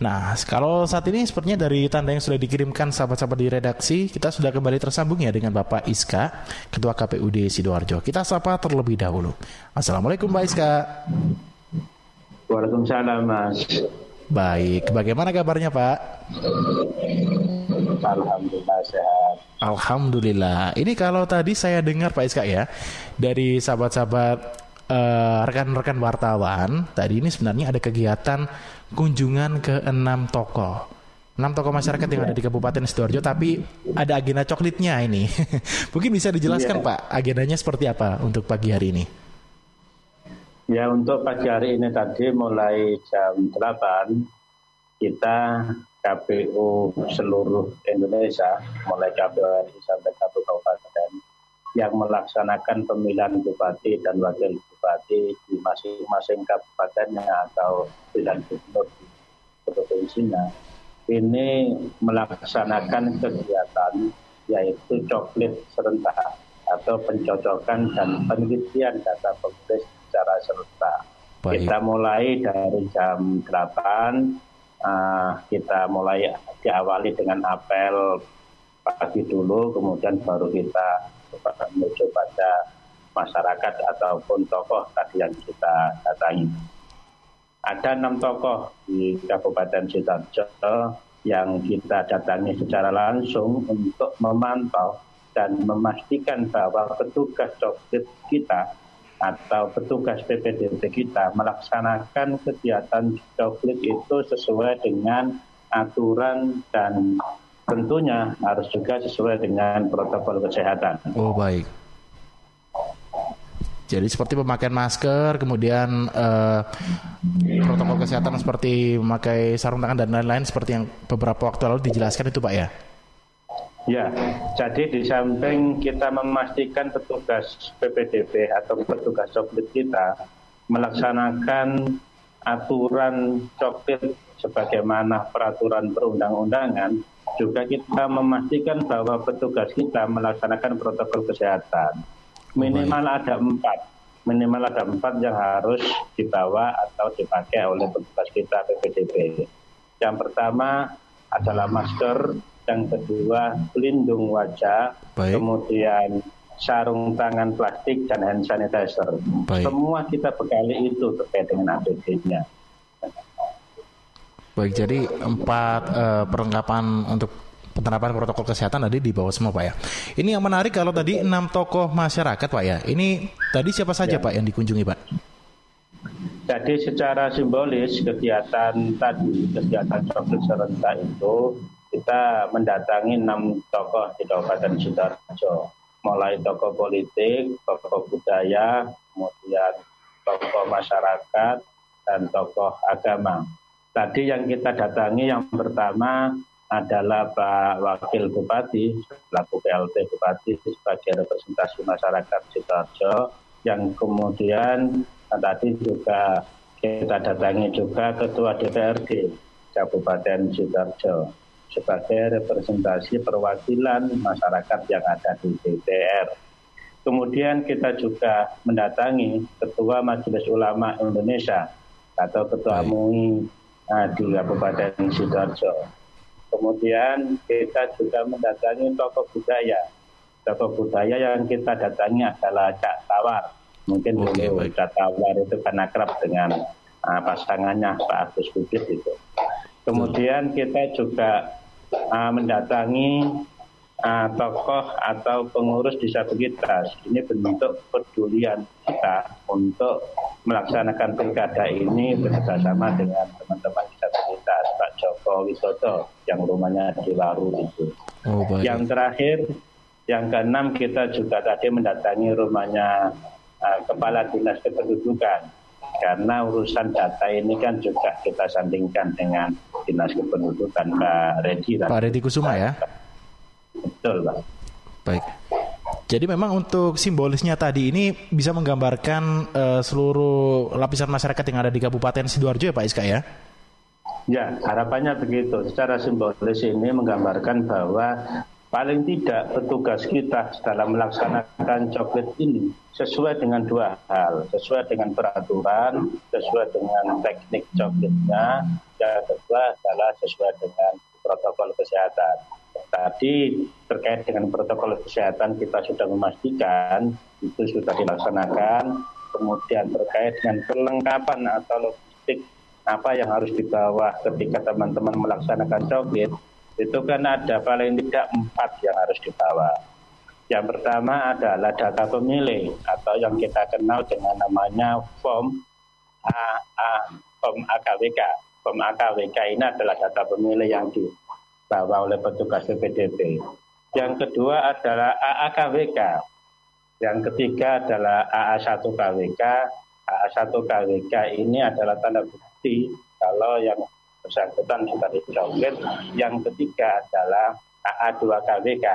Nah, kalau saat ini sepertinya dari tanda yang sudah dikirimkan sahabat-sahabat di redaksi, kita sudah kembali tersambung ya dengan Bapak Iska, Ketua KPUD Sidoarjo. Kita sapa terlebih dahulu. Assalamualaikum Pak Iska. Waalaikumsalam Mas. Baik, bagaimana kabarnya Pak? Alhamdulillah sehat. Alhamdulillah. Ini kalau tadi saya dengar Pak Iska ya, dari sahabat-sahabat uh, rekan-rekan wartawan, tadi ini sebenarnya ada kegiatan kunjungan ke enam tokoh. Enam tokoh masyarakat yang ada di Kabupaten Sidoarjo, tapi ada agenda coklitnya ini. Mungkin bisa dijelaskan yeah. Pak, agendanya seperti apa untuk pagi hari ini? Ya untuk pagi hari ini tadi mulai jam 8 kita KPU seluruh Indonesia, mulai KPU RI sampai KPU Kabupaten yang melaksanakan pemilihan bupati dan wakil bupati di masing-masing kabupatennya atau pilihan gubernur di provinsinya ini melaksanakan kegiatan yaitu coklit serentak atau pencocokan dan penelitian data pemilih secara serentak. Baik. Kita mulai dari jam 8, uh, ah, kita mulai diawali dengan apel pagi dulu, kemudian baru kita menuju pada masyarakat ataupun tokoh tadi yang kita datangi. Ada enam tokoh di Kabupaten Sidoarjo yang kita datangi secara langsung untuk memantau dan memastikan bahwa petugas coklit kita atau petugas PPDB kita melaksanakan kegiatan coklit itu sesuai dengan aturan dan tentunya harus juga sesuai dengan protokol kesehatan. Oh baik. Jadi seperti pemakaian masker, kemudian uh, protokol kesehatan seperti memakai sarung tangan dan lain-lain seperti yang beberapa waktu lalu dijelaskan itu Pak ya? Ya, jadi di samping kita memastikan petugas PPDB atau petugas coklit kita melaksanakan aturan coklit sebagaimana peraturan perundang-undangan, juga kita memastikan bahwa petugas kita melaksanakan protokol kesehatan. Minimal ada empat, minimal ada empat yang harus dibawa atau dipakai oleh petugas kita PPDB. Yang pertama adalah masker, yang kedua pelindung wajah, Baik. kemudian sarung tangan plastik dan hand sanitizer. Baik. Semua kita bekali itu terkait dengan APD-nya. Baik, jadi empat uh, perlengkapan untuk penerapan protokol kesehatan tadi di bawah semua Pak ya. Ini yang menarik kalau tadi enam tokoh masyarakat Pak ya. Ini tadi siapa saja ya. Pak yang dikunjungi Pak? Jadi secara simbolis kegiatan tadi, kegiatan coklat serentak itu kita mendatangi enam tokoh di Kabupaten Sidoarjo. Mulai tokoh politik, tokoh budaya, kemudian tokoh masyarakat, dan tokoh agama. Tadi yang kita datangi yang pertama adalah Pak Wakil Bupati, selaku PLT Bupati sebagai representasi masyarakat Sidoarjo, yang kemudian tadi juga kita datangi juga Ketua DPRD Kabupaten Sidoarjo sebagai representasi perwakilan masyarakat yang ada di DPR. Kemudian kita juga mendatangi Ketua Majelis Ulama Indonesia atau Ketua MUI di Kabupaten Sidoarjo. Kemudian kita juga mendatangi tokoh budaya. Tokoh budaya yang kita datangi adalah Cak Tawar. Mungkin okay, dulu Cak Tawar itu kan akrab dengan uh, pasangannya Pak Agus Bukit itu. Kemudian kita juga uh, mendatangi uh, tokoh atau pengurus disabilitas. Ini bentuk pedulian kita untuk melaksanakan pilkada ini bersama dengan teman-teman Pak Joko Widodo yang rumahnya di Laru itu. Oh, Yang terakhir, yang keenam kita juga tadi mendatangi rumahnya uh, Kepala Dinas Kependudukan karena urusan data ini kan juga kita sandingkan dengan Dinas Kependudukan Pak Redi. Pak Redi Kusuma ya? Betul, Pak. Baik. Jadi memang untuk simbolisnya tadi ini bisa menggambarkan uh, seluruh lapisan masyarakat yang ada di Kabupaten Sidoarjo ya Pak Iska ya? Ya, harapannya begitu. Secara simbolis ini menggambarkan bahwa paling tidak petugas kita dalam melaksanakan coklit ini sesuai dengan dua hal, sesuai dengan peraturan, sesuai dengan teknik coklitnya, yang kedua adalah sesuai dengan protokol kesehatan. Tadi terkait dengan protokol kesehatan kita sudah memastikan itu sudah dilaksanakan. Kemudian terkait dengan perlengkapan atau apa yang harus dibawa ketika teman-teman melaksanakan coklit itu kan ada paling tidak empat yang harus dibawa. Yang pertama adalah data pemilih atau yang kita kenal dengan namanya form AA, form AKWK. Form AKWK ini adalah data pemilih yang dibawa oleh petugas PPDB. Yang kedua adalah AAKWK. Yang ketiga adalah AA1KWK. AA1KWK ini adalah tanda bukti kalau yang bersangkutan sudah dicoklit. Yang ketiga adalah AA2KWK.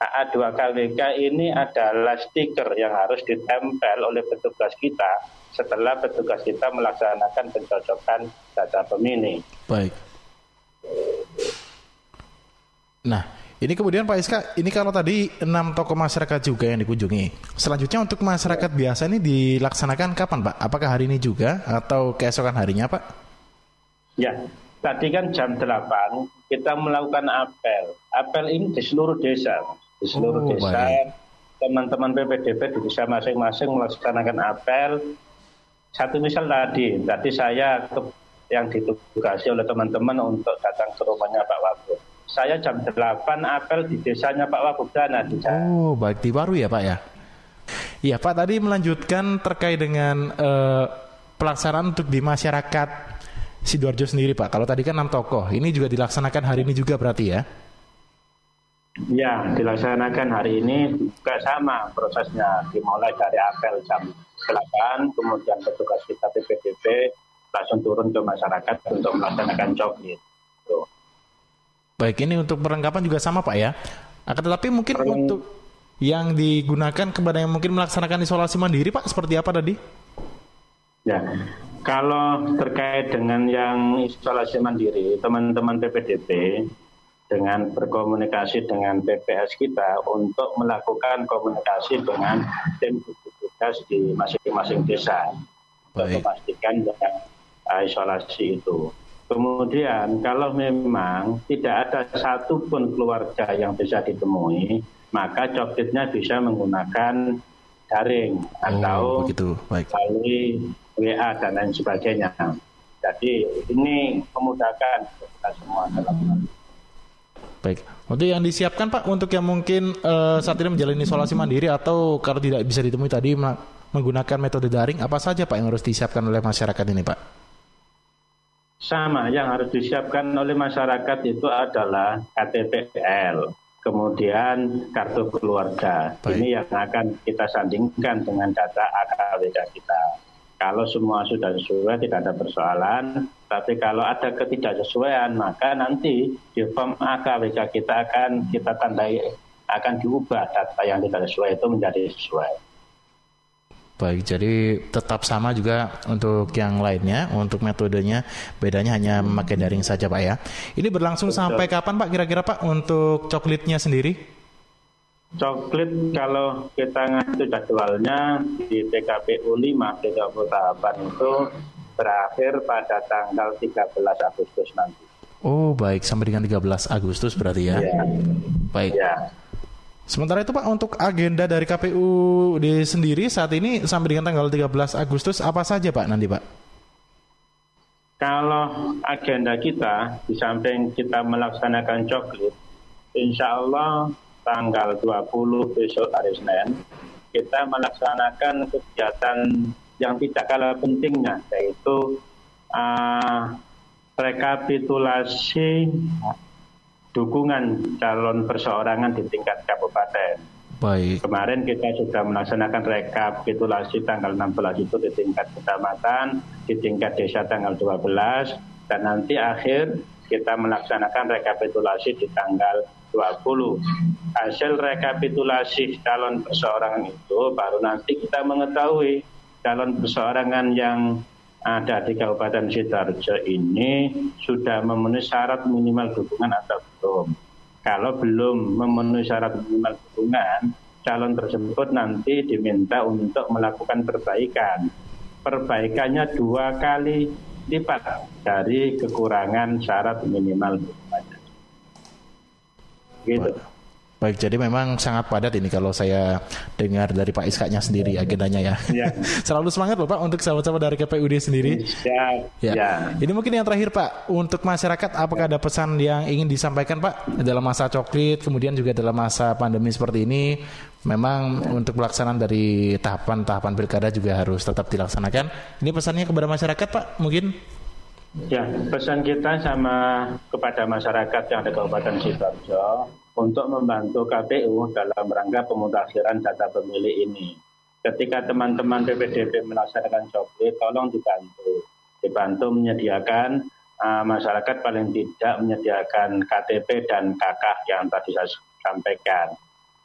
AA2KWK ini adalah stiker yang harus ditempel oleh petugas kita setelah petugas kita melaksanakan pencocokan data pemilih. Baik. Nah, ini kemudian Pak Iska, ini kalau tadi enam tokoh masyarakat juga yang dikunjungi. Selanjutnya untuk masyarakat biasa ini dilaksanakan kapan Pak? Apakah hari ini juga atau keesokan harinya Pak? Ya, tadi kan jam 8 kita melakukan apel. Apel ini di seluruh desa. Di seluruh oh, desa, teman-teman PPDP di desa masing-masing melaksanakan apel. Satu misal tadi, tadi saya ke, yang ditugasi oleh teman-teman untuk datang ke rumahnya Pak Wabuk. Saya jam 8 apel di desanya Pak Wabudana di Oh, baik di baru ya Pak ya. Iya Pak tadi melanjutkan terkait dengan uh, pelaksanaan untuk di masyarakat Sidoarjo sendiri Pak. Kalau tadi kan enam tokoh, ini juga dilaksanakan hari ini juga berarti ya? Ya, dilaksanakan hari ini juga sama prosesnya. Dimulai dari apel jam 8, kemudian petugas kita PPDB langsung turun ke masyarakat untuk melaksanakan coklit. Tuh. Baik, ini untuk perlengkapan juga sama Pak ya? Akan tetapi mungkin Perleng... untuk yang digunakan kepada yang mungkin melaksanakan isolasi mandiri Pak, seperti apa tadi? Ya, kalau terkait dengan yang isolasi mandiri, teman-teman PPDP dengan berkomunikasi dengan PPS kita untuk melakukan komunikasi dengan tim tugas di masing-masing desa untuk memastikan yang uh, isolasi itu. Kemudian kalau memang tidak ada satupun keluarga yang bisa ditemui, maka coklitnya bisa menggunakan daring oh, atau begitu. Baik. melalui WA dan lain sebagainya. Jadi ini memudahkan kita semua dalam Baik. Untuk yang disiapkan Pak untuk yang mungkin uh, saat ini menjalani isolasi mandiri atau kalau tidak bisa ditemui tadi menggunakan metode daring apa saja Pak yang harus disiapkan oleh masyarakat ini Pak? Sama, yang harus disiapkan oleh masyarakat itu adalah KTPL, kemudian kartu keluarga. Baik. Ini yang akan kita sandingkan dengan data AKWK kita. Kalau semua sudah sesuai tidak ada persoalan, tapi kalau ada ketidaksesuaian maka nanti di form AKWK kita akan kita tandai akan diubah data yang tidak sesuai itu menjadi sesuai. Baik, jadi tetap sama juga untuk yang lainnya, untuk metodenya bedanya hanya memakai daring saja Pak ya. Ini berlangsung Betul. sampai kapan Pak kira-kira Pak untuk coklitnya sendiri? Coklit kalau kita ngatur jadwalnya di PKPU 5 30 tahapan itu berakhir pada tanggal 13 Agustus nanti. Oh baik sampai dengan 13 Agustus berarti ya. ya. Baik. Ya. Sementara itu Pak untuk agenda dari KPU di sendiri saat ini sampai dengan tanggal 13 Agustus apa saja Pak nanti Pak? Kalau agenda kita di samping kita melaksanakan coklit, insya Allah tanggal 20 besok hari Senin kita melaksanakan kegiatan yang tidak kalah pentingnya yaitu uh, rekapitulasi dukungan calon perseorangan di tingkat kabupaten. Baik. Kemarin kita sudah melaksanakan rekapitulasi tanggal 16 itu di tingkat kecamatan, di tingkat desa tanggal 12, dan nanti akhir kita melaksanakan rekapitulasi di tanggal 20. Hasil rekapitulasi calon perseorangan itu baru nanti kita mengetahui calon perseorangan yang ada di Kabupaten Sidoarjo ini sudah memenuhi syarat minimal dukungan atau belum. Kalau belum memenuhi syarat minimal dukungan, calon tersebut nanti diminta untuk melakukan perbaikan. Perbaikannya dua kali lipat dari kekurangan syarat minimal dukungan. Gitu. Baik, jadi memang sangat padat ini kalau saya dengar dari Pak Iskaknya sendiri agendanya ya. ya. Selalu semangat loh Pak untuk sahabat-sahabat dari KPUD sendiri. Ya, ya. ya. Ini mungkin yang terakhir Pak, untuk masyarakat apakah ada pesan yang ingin disampaikan Pak dalam masa coklit, kemudian juga dalam masa pandemi seperti ini? Memang untuk pelaksanaan dari tahapan-tahapan pilkada juga harus tetap dilaksanakan. Ini pesannya kepada masyarakat Pak, mungkin? Ya, pesan kita sama kepada masyarakat yang ada Kabupaten Sidoarjo untuk membantu KPU dalam rangka pemutakhiran data pemilih ini. Ketika teman-teman PPDB melaksanakan coklit, tolong dibantu. Dibantu menyediakan uh, masyarakat paling tidak menyediakan KTP dan KK yang tadi saya sampaikan.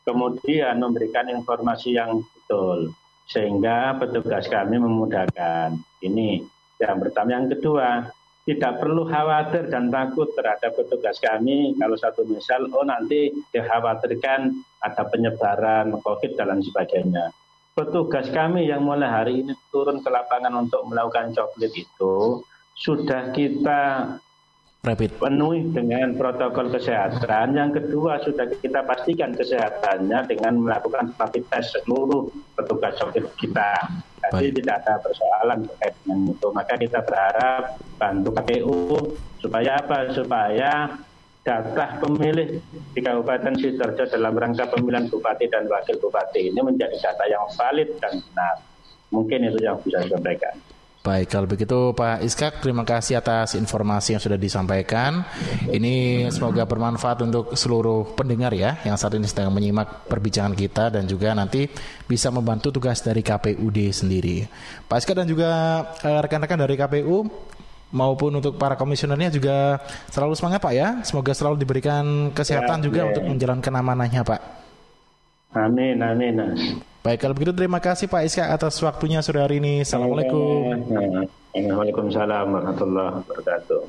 Kemudian memberikan informasi yang betul sehingga petugas kami memudahkan. Ini yang pertama. Yang kedua, tidak perlu khawatir dan takut terhadap petugas kami kalau satu misal oh nanti dikhawatirkan ada penyebaran COVID dan sebagainya. Petugas kami yang mulai hari ini turun ke lapangan untuk melakukan coklit itu sudah kita Rapid. penuhi dengan protokol kesehatan. Yang kedua sudah kita pastikan kesehatannya dengan melakukan rapid test seluruh petugas coklit kita. Jadi Baik. tidak ada persoalan terkait dengan itu. Maka kita berharap bantu KPU supaya apa? Supaya data pemilih di Kabupaten Sidoarjo dalam rangka pemilihan bupati dan wakil bupati ini menjadi data yang valid dan benar. Mungkin itu yang bisa saya sampaikan. Baik, kalau begitu Pak Iskak, terima kasih atas informasi yang sudah disampaikan. Ini semoga bermanfaat untuk seluruh pendengar ya yang saat ini sedang menyimak perbincangan kita dan juga nanti bisa membantu tugas dari KPUD sendiri. Pak Iskak dan juga eh, rekan-rekan dari KPU maupun untuk para komisionernya juga selalu semangat Pak ya. Semoga selalu diberikan kesehatan ya, juga ya. untuk menjalankan amanahnya Pak. Amin, amin. Baik, kalau begitu terima kasih Pak Iska atas waktunya sore hari ini. Assalamualaikum. Waalaikumsalam warahmatullahi wabarakatuh.